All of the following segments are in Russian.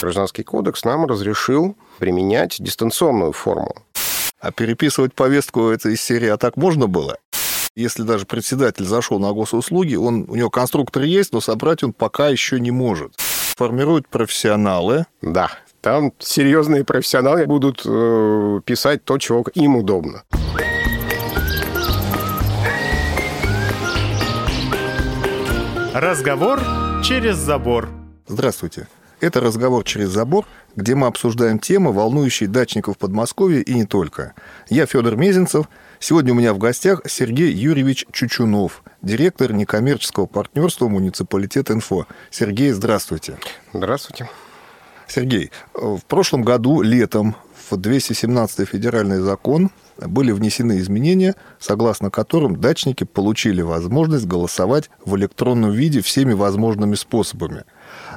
Гражданский кодекс нам разрешил применять дистанционную форму. А переписывать повестку это из серии «А так можно было?» Если даже председатель зашел на госуслуги, он, у него конструктор есть, но собрать он пока еще не может. Формируют профессионалы. Да, там серьезные профессионалы будут э, писать то, чего им удобно. Разговор через забор. Здравствуйте. Это «Разговор через забор», где мы обсуждаем темы, волнующие дачников Подмосковья и не только. Я Федор Мезенцев. Сегодня у меня в гостях Сергей Юрьевич Чучунов, директор некоммерческого партнерства «Муниципалитет Инфо». Сергей, здравствуйте. Здравствуйте. Сергей, в прошлом году летом в 217 федеральный закон были внесены изменения, согласно которым дачники получили возможность голосовать в электронном виде всеми возможными способами.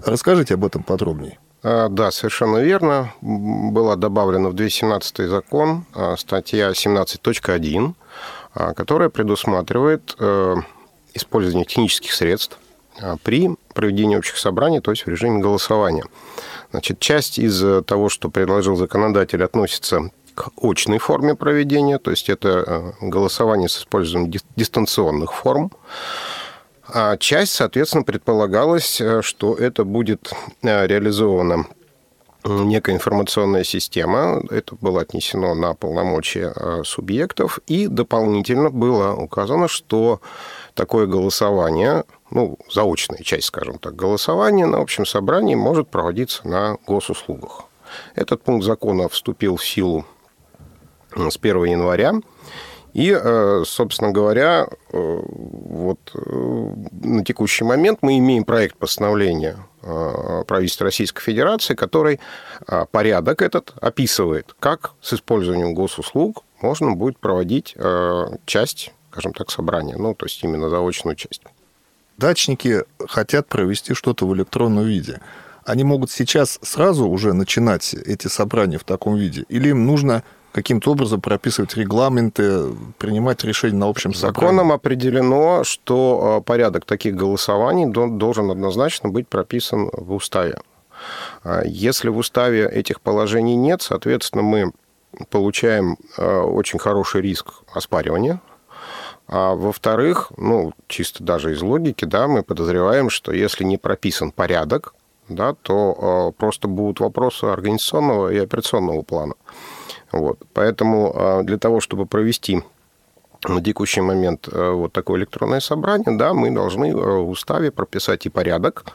Расскажите об этом подробнее. А, да, совершенно верно. Была добавлена в 217 закон а, статья 17.1, а, которая предусматривает э, использование технических средств при проведении общих собраний, то есть в режиме голосования. Значит, часть из того, что предложил законодатель, относится к очной форме проведения, то есть это э, голосование с использованием дистанционных форм. А часть, соответственно, предполагалось, э, что это будет э, реализовано некая информационная система, это было отнесено на полномочия субъектов, и дополнительно было указано, что такое голосование, ну, заочная часть, скажем так, голосования на общем собрании может проводиться на госуслугах. Этот пункт закона вступил в силу с 1 января. И, э, собственно говоря, э, вот э, на текущий момент мы имеем проект постановления правительства Российской Федерации, который порядок этот описывает, как с использованием госуслуг можно будет проводить часть, скажем так, собрания, ну, то есть именно заочную часть. Дачники хотят провести что-то в электронном виде. Они могут сейчас сразу уже начинать эти собрания в таком виде? Или им нужно каким-то образом прописывать регламенты, принимать решения на общем собрании? Законом определено, что э, порядок таких голосований должен однозначно быть прописан в уставе. А если в уставе этих положений нет, соответственно, мы получаем э, очень хороший риск оспаривания. А во-вторых, ну, чисто даже из логики, да, мы подозреваем, что если не прописан порядок, да, то просто будут вопросы организационного и операционного плана. Вот. Поэтому а, для того, чтобы провести на текущий момент а, вот такое электронное собрание, да, мы должны а, в уставе прописать и порядок,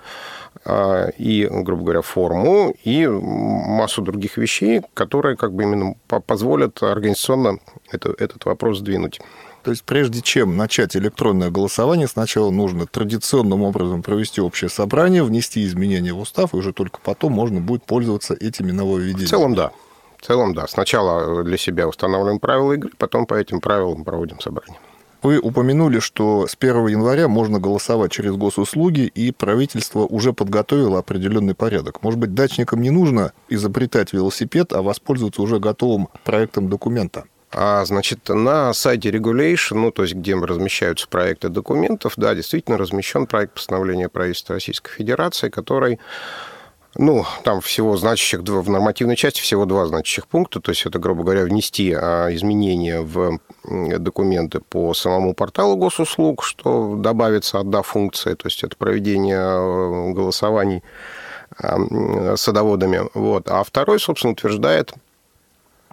и, грубо говоря, форму, и массу других вещей, которые как бы именно позволят организационно это, этот вопрос сдвинуть. То есть прежде чем начать электронное голосование, сначала нужно традиционным образом провести общее собрание, внести изменения в устав, и уже только потом можно будет пользоваться этими нововведениями. В целом, да. В целом, да. Сначала для себя устанавливаем правила игры, потом по этим правилам проводим собрание. Вы упомянули, что с 1 января можно голосовать через госуслуги, и правительство уже подготовило определенный порядок. Может быть, дачникам не нужно изобретать велосипед, а воспользоваться уже готовым проектом документа? А, значит, на сайте Regulation, ну, то есть где размещаются проекты документов, да, действительно размещен проект постановления правительства Российской Федерации, который ну, там всего значащих, в нормативной части всего два значащих пункта, то есть это, грубо говоря, внести а, изменения в документы по самому порталу госуслуг, что добавится одна функция, то есть это проведение а, голосований а, садоводами. Вот. А второй, собственно, утверждает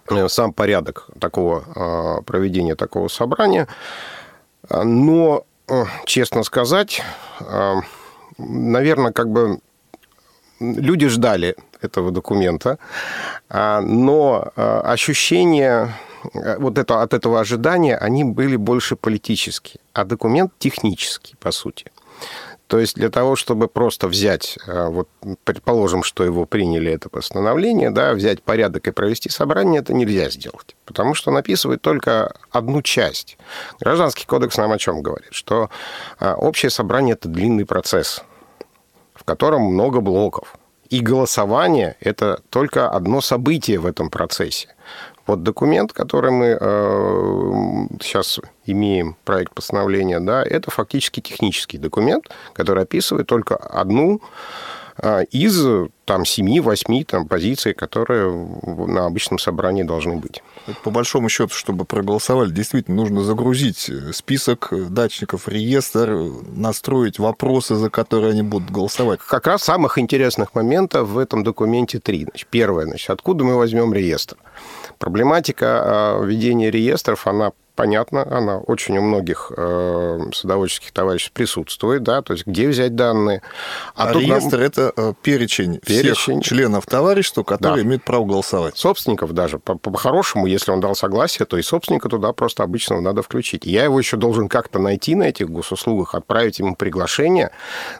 э, сам порядок такого проведения такого собрания. Но, э, честно сказать, наверное, как бы люди ждали этого документа, а, но а, ощущения а, вот это, от этого ожидания, они были больше политические, а документ технический, по сути. То есть для того, чтобы просто взять, вот предположим, что его приняли это постановление, да, взять порядок и провести собрание, это нельзя сделать, потому что написывает только одну часть. Гражданский кодекс нам о чем говорит? Что общее собрание – это длинный процесс, в котором много блоков. И голосование – это только одно событие в этом процессе. Вот документ, который мы э, сейчас имеем, проект постановления, да, это фактически технический документ, который описывает только одну из там 7-8 там, позиций, которые на обычном собрании должны быть. По большому счету, чтобы проголосовали, действительно нужно загрузить список датчиков, реестр, настроить вопросы, за которые они будут голосовать. Как раз самых интересных моментов в этом документе три. Значит, первое, значит, откуда мы возьмем реестр? Проблематика а, ведения реестров, она понятно, она очень у многих э, садоводческих товарищей присутствует, да, то есть где взять данные. А, а реестр нам... – это э, перечень, перечень всех членов товарищества, которые да. имеют право голосовать. Собственников даже. По-хорошему, если он дал согласие, то и собственника туда просто обычно надо включить. Я его еще должен как-то найти на этих госуслугах, отправить ему приглашение,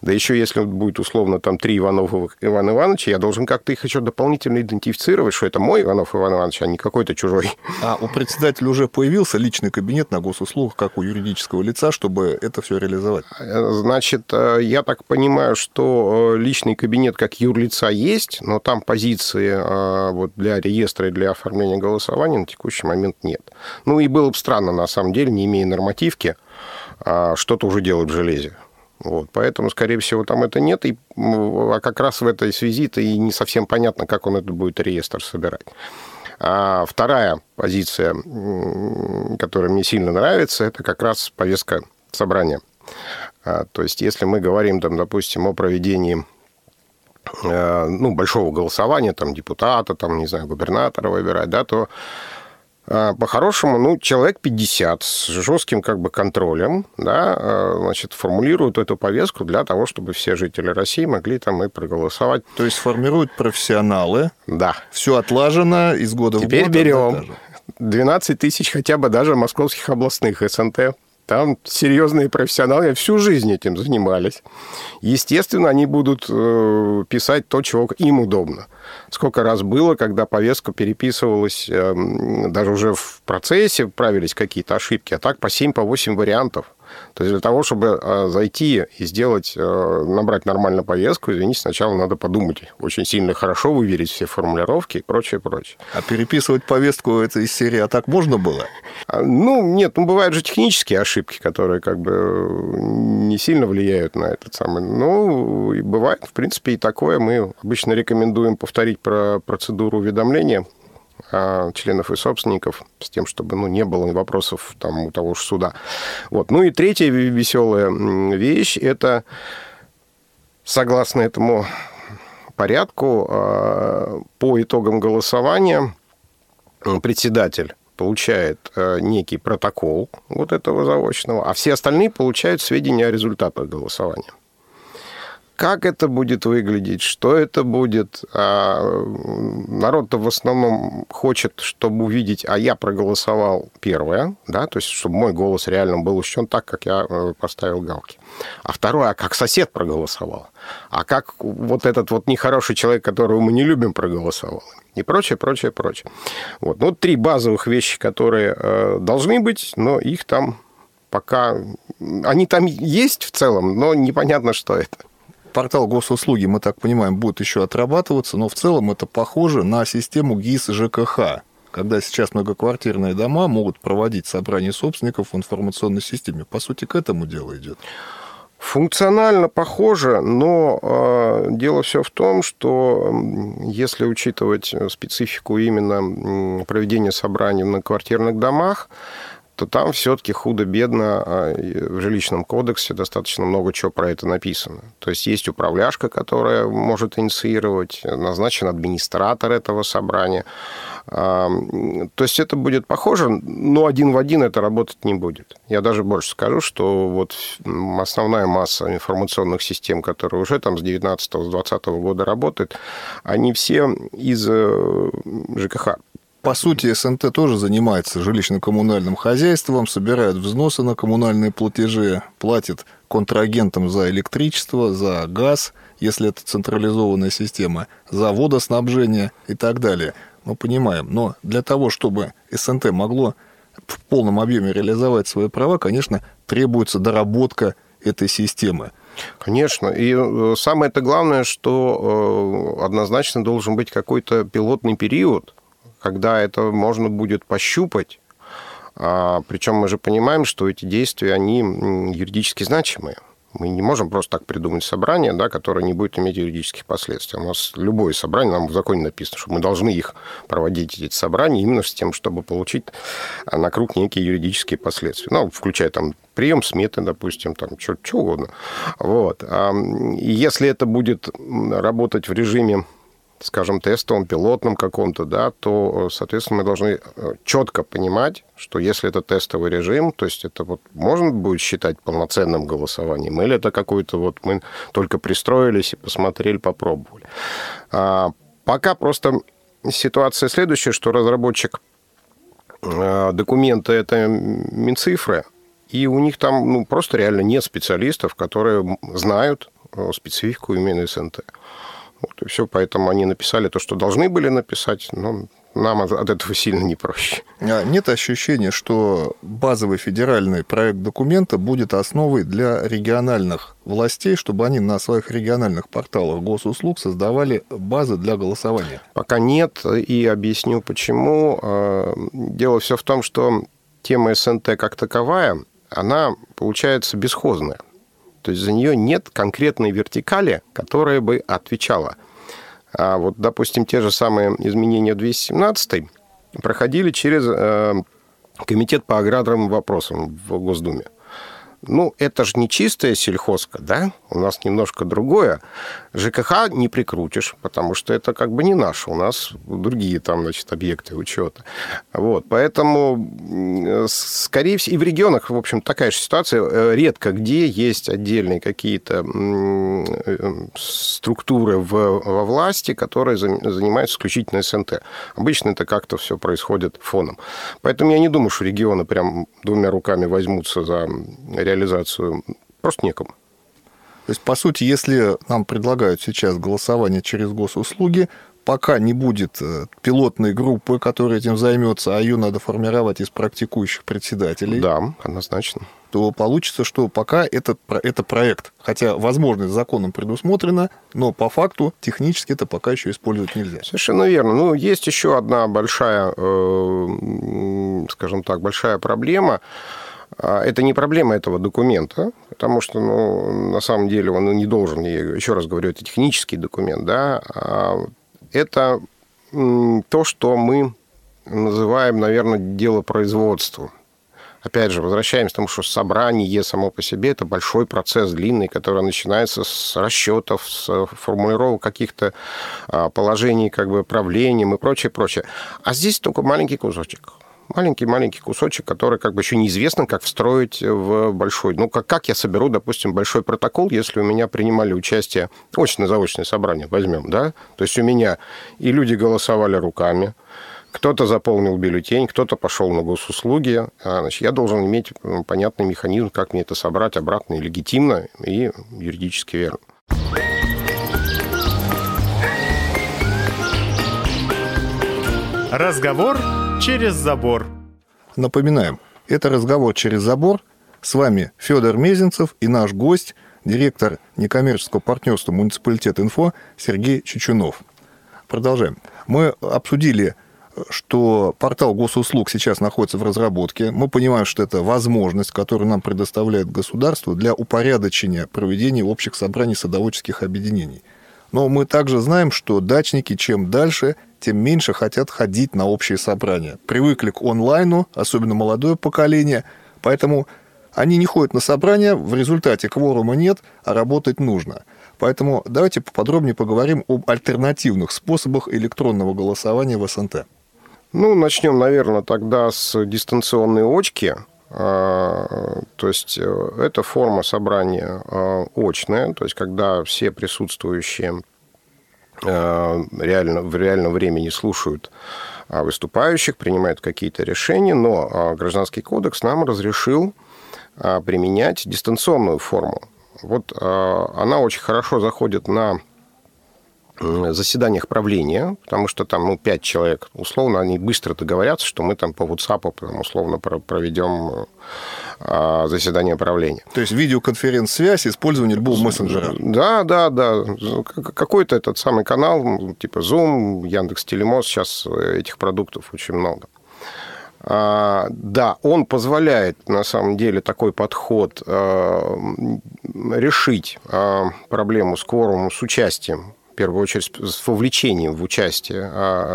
да еще если будет условно там три Ивановых Ивана Ивановича, я должен как-то их еще дополнительно идентифицировать, что это мой Иванов Иван Иванович, а не какой-то чужой. А у председателя уже появился личный кабинет на госуслугах, как у юридического лица, чтобы это все реализовать? Значит, э, я так понимаю, что э, личный кабинет как юрлица есть, но там позиции э, вот, для реестра и для оформления голосования на текущий момент нет. Ну и было бы странно, на самом деле, не имея нормативки, что-то уже делать в железе. Вот, поэтому, скорее всего, там это нет. И, а как раз в этой связи-то и не совсем понятно, как он этот будет реестр собирать. А вторая позиция, которая мне сильно нравится, это как раз повестка собрания. А, то есть, если мы говорим, там, допустим, о проведении э, ну, большого голосования, там, депутата, там, не знаю, губернатора выбирать, да, то по-хорошему, ну, человек 50 с жестким как бы контролем, да, а, значит, формулируют эту повестку для того, чтобы все жители России могли там и проголосовать. То есть формируют профессионалы. Да. Все отлажено из года Теперь в год. Теперь берем 12 тысяч хотя бы даже московских областных СНТ. Там серьезные профессионалы всю жизнь этим занимались. Естественно, они будут э, писать то, чего им удобно. Сколько раз было, когда повестка переписывалась, эм, даже уже в процессе правились какие-то ошибки, а так по 7-8 по вариантов. То есть для того, чтобы э, зайти и сделать, э, набрать нормально повестку, извините, сначала надо подумать очень сильно хорошо, выверить все формулировки и прочее, прочее. А переписывать повестку это из серии «А так можно было»? А, ну, нет, ну, бывают же технические ошибки, которые как бы не сильно влияют на этот самый. Ну, и бывает, в принципе, и такое. Мы обычно рекомендуем повторить про процедуру уведомления членов и собственников, с тем, чтобы ну, не было вопросов там, у того же суда. Вот. Ну и третья веселая вещь – это, согласно этому порядку, а, по итогам голосования председатель получает а, некий протокол вот этого заочного, а все остальные получают сведения о результатах голосования как это будет выглядеть, что это будет. А народ-то в основном хочет, чтобы увидеть, а я проголосовал первое, да, то есть чтобы мой голос реально был учтен так, как я э, поставил галки. А второе, а как сосед проголосовал, а как вот этот вот нехороший человек, которого мы не любим, проголосовал. И прочее, прочее, прочее. Вот. Ну, три базовых вещи, которые э, должны быть, но их там пока... Они там есть в целом, но непонятно, что это портал госуслуги, мы так понимаем, будет еще отрабатываться, но в целом это похоже на систему ГИС ЖКХ, когда сейчас многоквартирные дома могут проводить собрание собственников в информационной системе. По сути, к этому дело идет. Функционально похоже, но э, дело все в том, что если учитывать специфику именно проведения собраний в многоквартирных домах, то там все-таки худо-бедно а, в жилищном кодексе достаточно много чего про это написано. То есть есть управляшка, которая может инициировать, назначен администратор этого собрания. То есть это будет похоже, но один в один это работать не будет. Я даже больше скажу, что вот основная масса информационных систем, которые уже там с 19-20 года работают, они все из э, ЖКХ по сути, СНТ тоже занимается жилищно-коммунальным хозяйством, собирает взносы на коммунальные платежи, платит контрагентам за электричество, за газ, если это централизованная система, за водоснабжение и так далее. Мы понимаем. Но для того, чтобы СНТ могло в полном объеме реализовать свои права, конечно, требуется доработка этой системы. Конечно. И э, самое это главное, что э, однозначно должен быть какой-то пилотный период, когда это можно будет пощупать, а, причем мы же понимаем, что эти действия, они юридически значимые. Мы не можем просто так придумать собрание, да, которое не будет иметь юридических последствий. У нас любое собрание, нам в законе написано, что мы должны их проводить, эти собрания, именно с тем, чтобы получить на круг некие юридические последствия. Ну, включая там прием сметы, допустим, там, что, что угодно. Вот. Если это будет работать в режиме скажем, тестовом, пилотном каком-то, да, то, соответственно, мы должны э, четко понимать, что если это тестовый режим, то есть это вот можно будет считать полноценным голосованием, или это какой-то вот мы только пристроились и посмотрели, попробовали. А пока просто ситуация следующая, что разработчик э, документа это Минцифры, и у них там ну, просто реально нет специалистов, которые знают э, специфику именно СНТ. Вот и все, поэтому они написали то, что должны были написать, но нам от этого сильно не проще. А нет ощущения, что базовый федеральный проект документа будет основой для региональных властей, чтобы они на своих региональных порталах госуслуг создавали базы для голосования? Пока нет, и объясню почему. А, дело все в том, что тема СНТ как таковая, она получается бесхозная. То есть за нее нет конкретной вертикали, которая бы отвечала. А вот, допустим, те же самые изменения 217 проходили через э, Комитет по аграрным вопросам в Госдуме. Ну, это же не чистая сельхозка, да? У нас немножко другое. ЖКХ не прикрутишь, потому что это как бы не наше. У нас другие там, значит, объекты учета. Вот, поэтому, скорее всего, и в регионах, в общем, такая же ситуация. Э, редко где есть отдельные какие-то э, структуры в, во власти, которые занимаются исключительно СНТ. Обычно это как-то все происходит фоном. Поэтому я не думаю, что регионы прям двумя руками возьмутся за реализацию просто некому. То есть, по сути, если нам предлагают сейчас голосование через госуслуги, пока не будет э, пилотной группы, которая этим займется, а ее надо формировать из практикующих председателей. Да, однозначно. То получится, что пока это, это проект. Хотя возможность законом предусмотрена, но по факту технически это пока еще использовать нельзя. Совершенно верно. Ну, есть еще одна большая, э, скажем так, большая проблема это не проблема этого документа, потому что, ну, на самом деле, он не должен, еще раз говорю, это технический документ, да, а это то, что мы называем, наверное, дело производства. Опять же, возвращаемся к тому, что собрание само по себе – это большой процесс длинный, который начинается с расчетов, с формулировок каких-то а, положений как бы правлением и прочее, прочее. А здесь только маленький кусочек маленький-маленький кусочек, который как бы еще неизвестно, как встроить в большой. Ну, как, как я соберу, допустим, большой протокол, если у меня принимали участие очно-заочное собрание, возьмем, да? То есть у меня и люди голосовали руками, кто-то заполнил бюллетень, кто-то пошел на госуслуги. А, значит, я должен иметь понятный механизм, как мне это собрать обратно и легитимно, и юридически верно. Разговор через забор. Напоминаем, это разговор через забор. С вами Федор Мезенцев и наш гость, директор некоммерческого партнерства «Муниципалитет Инфо» Сергей Чечунов. Продолжаем. Мы обсудили что портал госуслуг сейчас находится в разработке. Мы понимаем, что это возможность, которую нам предоставляет государство для упорядочения проведения общих собраний садоводческих объединений. Но мы также знаем, что дачники чем дальше, тем меньше хотят ходить на общие собрания. Привыкли к онлайну, особенно молодое поколение, поэтому они не ходят на собрания, в результате кворума нет, а работать нужно. Поэтому давайте поподробнее поговорим об альтернативных способах электронного голосования в СНТ. Ну, начнем, наверное, тогда с дистанционной очки. А, то есть э, это форма собрания а, очная, то есть когда все присутствующие реально, в реальном времени слушают выступающих, принимают какие-то решения, но Гражданский кодекс нам разрешил применять дистанционную форму. Вот она очень хорошо заходит на заседаниях правления, потому что там, ну, пять человек, условно, они быстро договорятся, что мы там по WhatsApp, условно, проведем а, заседание правления. То есть видеоконференц-связь, использование любого мессенджера. Да, да, да. Какой-то этот самый канал, типа Zoom, Яндекс Телемост, сейчас этих продуктов очень много. А, да, он позволяет, на самом деле, такой подход а, решить проблему с кворумом, с участием в первую очередь с вовлечением в участие,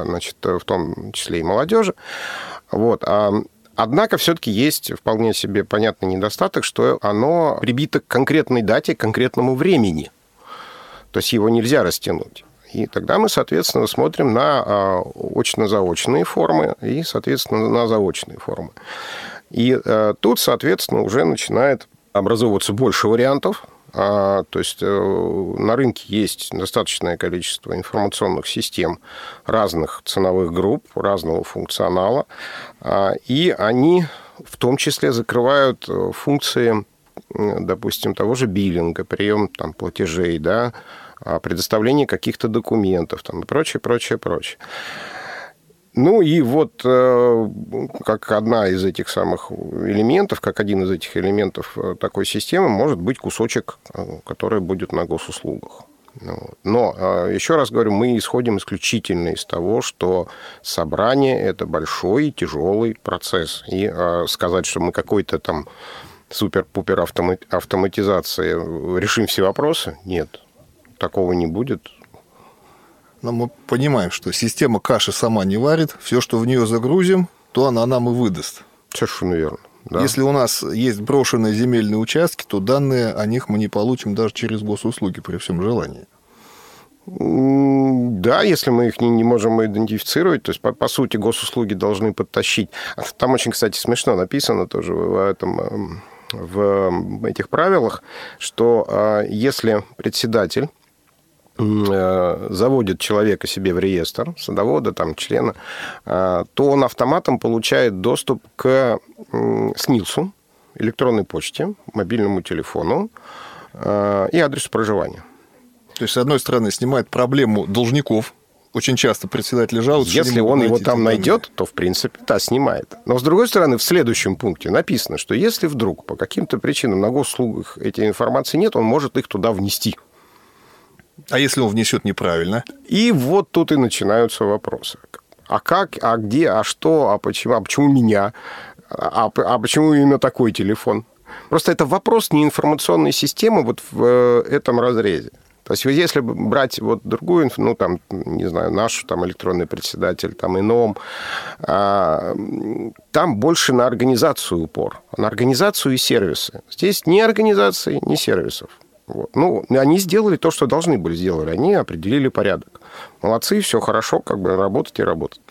значит, в том числе и молодежи. Вот. Однако все-таки есть вполне себе понятный недостаток, что оно прибито к конкретной дате, к конкретному времени. То есть его нельзя растянуть. И тогда мы, соответственно, смотрим на а, очно-заочные формы и, соответственно, на заочные формы. И э, тут, соответственно, уже начинает образовываться больше вариантов. А, то есть э, на рынке есть достаточное количество информационных систем разных ценовых групп, разного функционала. А, и они в том числе закрывают э, функции, допустим, того же биллинга, прием там, платежей, да, предоставление каких-то документов там, и прочее, прочее, прочее. Ну и вот э, как одна из этих самых элементов, как один из этих элементов э, такой системы может быть кусочек, э, который будет на госуслугах. Ну Но, еще раз говорю, мы исходим исключительно из того, что собрание – это большой, тяжелый процесс. И сказать, что мы какой-то там супер-пупер автоматизации решим все вопросы – нет такого не будет. Но мы понимаем, что система каши сама не варит. Все, что в нее загрузим, то она нам и выдаст. Совершенно верно. Да. Если у нас есть брошенные земельные участки, то данные о них мы не получим даже через госуслуги при всем желании. Да, если мы их не, не можем идентифицировать, то есть, по, по сути, госуслуги должны подтащить. Там очень, кстати, смешно написано тоже в этом эм, в этих правилах, что а, если председатель заводит человека себе в реестр, садовода, там, члена, э, то он автоматом получает доступ к СНИЛСу, электронной почте, мобильному телефону э, и адресу проживания. То есть, с одной стороны, снимает проблему должников, очень часто председатели жалуются. Если он его там найдет, то, в принципе, да, снимает. Но, с другой стороны, в следующем пункте написано, что если вдруг по каким-то причинам на госуслугах этой информации нет, он может их туда внести. А если он внесет неправильно? И вот тут и начинаются вопросы. А как, а где, а что, а почему, а почему меня, а, а почему именно такой телефон? Просто это вопрос не информационной системы вот в э, этом разрезе. То есть если брать вот другую, ну, там, не знаю, нашу, там, электронный председатель, там, ином, а, там больше на организацию упор, на организацию и сервисы. Здесь ни организации, ни сервисов. Вот. Ну, они сделали то, что должны были сделать. Они определили порядок. Молодцы, все хорошо, как бы работать и работать.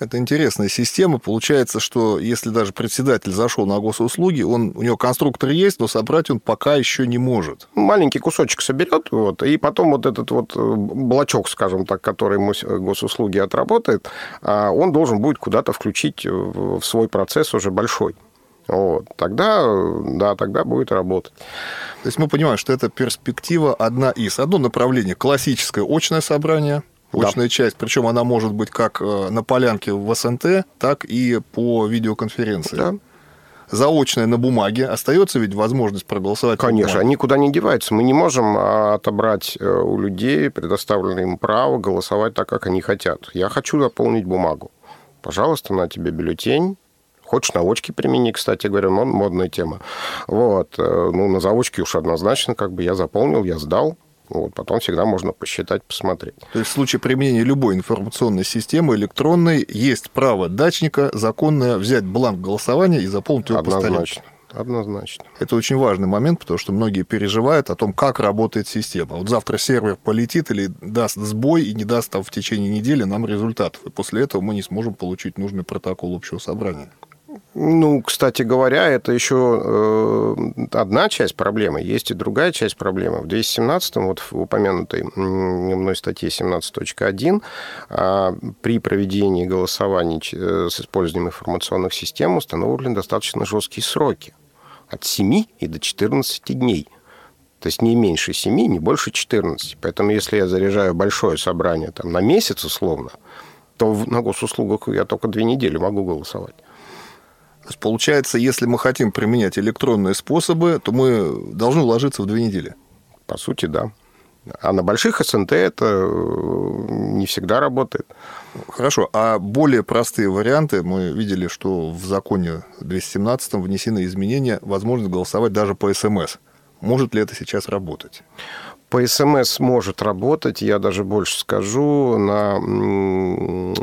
Это интересная система. Получается, что если даже председатель зашел на госуслуги, он, у него конструктор есть, но собрать он пока еще не может. Маленький кусочек соберет, вот, и потом вот этот вот э, блочок, скажем так, который ему госуслуги отработает, а, он должен будет куда-то включить в свой процесс уже большой. Вот. Тогда, да, тогда будет работать. То есть мы понимаем, что это перспектива одна из. Одно направление – классическое очное собрание, очная да. часть, причем она может быть как э, на полянке в СНТ, так и по видеоконференции. Да. Заочная на бумаге. Остается ведь возможность проголосовать? Конечно, они никуда не деваются. Мы не можем а, отобрать э, у людей предоставленное им право голосовать так, как они хотят. Я хочу заполнить бумагу. Пожалуйста, на тебе бюллетень, Хочешь на очке примени, кстати говоря, модная тема. Вот. Э, ну, на заочке уж однозначно, как бы я заполнил, я сдал, вот, потом всегда можно посчитать, посмотреть. То есть в случае применения любой информационной системы электронной есть право дачника законное взять бланк голосования и заполнить его Однозначно. Однозначно. Это очень важный момент, потому что многие переживают о том, как работает система. Вот завтра сервер полетит или даст сбой и не даст там в течение недели нам результатов. И после этого мы не сможем получить нужный протокол общего собрания. Ну, кстати говоря, это еще э, одна часть проблемы. Есть и другая часть проблемы. В 217 вот в упомянутой мной статье 17.1 а, при проведении голосований э, с использованием информационных систем установлены достаточно жесткие сроки. От 7 и до 14 дней. То есть не меньше 7, не больше 14. Поэтому если я заряжаю большое собрание там, на месяц условно, то на госуслугах я только две недели могу голосовать. Получается, если мы хотим применять электронные способы, то мы должны уложиться в две недели. По сути, да. А на больших СНТ это э, не всегда работает. Хорошо, а более простые варианты, мы видели, что в законе 217 внесены изменения, возможность голосовать даже по СМС. Может ли это сейчас работать? По СМС может работать, я даже больше скажу, на,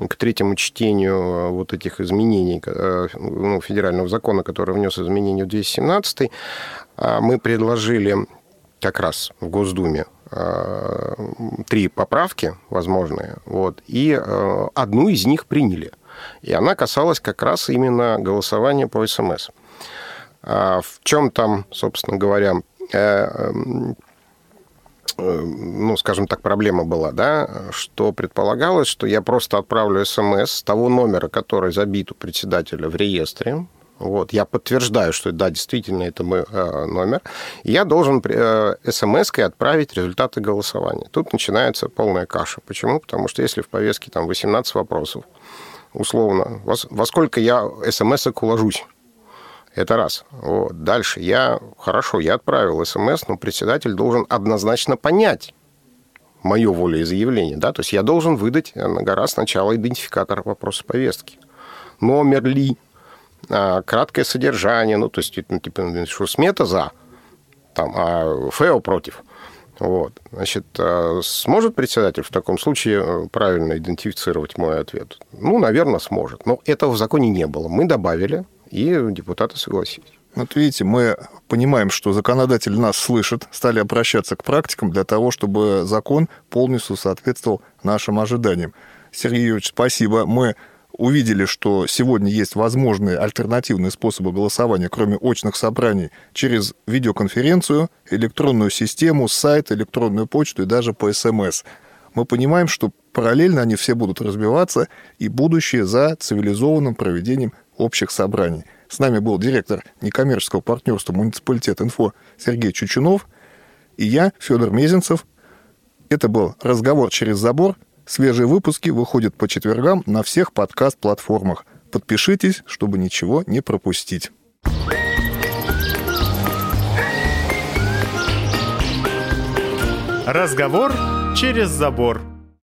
к третьему чтению вот этих изменений э, ну, федерального закона, который внес изменения в 217, а, мы предложили как раз в Госдуме э, три поправки возможные, вот, и э, одну из них приняли. И она касалась как раз именно голосования по СМС. А в чем там, собственно говоря, Э, ну, скажем так, проблема была, да, что предполагалось, что я просто отправлю смс с того номера, который забит у председателя в реестре, вот, я подтверждаю, что да, действительно, это мой э, номер. Я должен э, смс-кой отправить результаты голосования. Тут начинается полная каша. Почему? Потому что если в повестке там 18 вопросов, условно, во, во сколько я смс-ок уложусь, это раз. Вот. Дальше. Я, хорошо, я отправил смс, но председатель должен однозначно понять мое волеизъявление. Да? То есть я должен выдать на гора сначала идентификатор вопроса повестки. Номер ли, а, краткое содержание, ну, то есть, ну, типа, что смета за, там, а ФЭО против. Вот. Значит, а сможет председатель в таком случае э, правильно идентифицировать мой ответ? Ну, наверное, сможет. Но этого в законе не было. Мы добавили и депутаты согласились. Вот видите, мы понимаем, что законодатель нас слышит, стали обращаться к практикам для того, чтобы закон полностью соответствовал нашим ожиданиям. Сергей Юрьевич, спасибо. Мы увидели, что сегодня есть возможные альтернативные способы голосования, кроме очных собраний, через видеоконференцию, электронную систему, сайт, электронную почту и даже по СМС. Мы понимаем, что параллельно они все будут развиваться, и будущее за цивилизованным проведением общих собраний. С нами был директор некоммерческого партнерства «Муниципалитет Инфо» Сергей Чучунов и я, Федор Мезенцев. Это был «Разговор через забор». Свежие выпуски выходят по четвергам на всех подкаст-платформах. Подпишитесь, чтобы ничего не пропустить. Разговор через забор.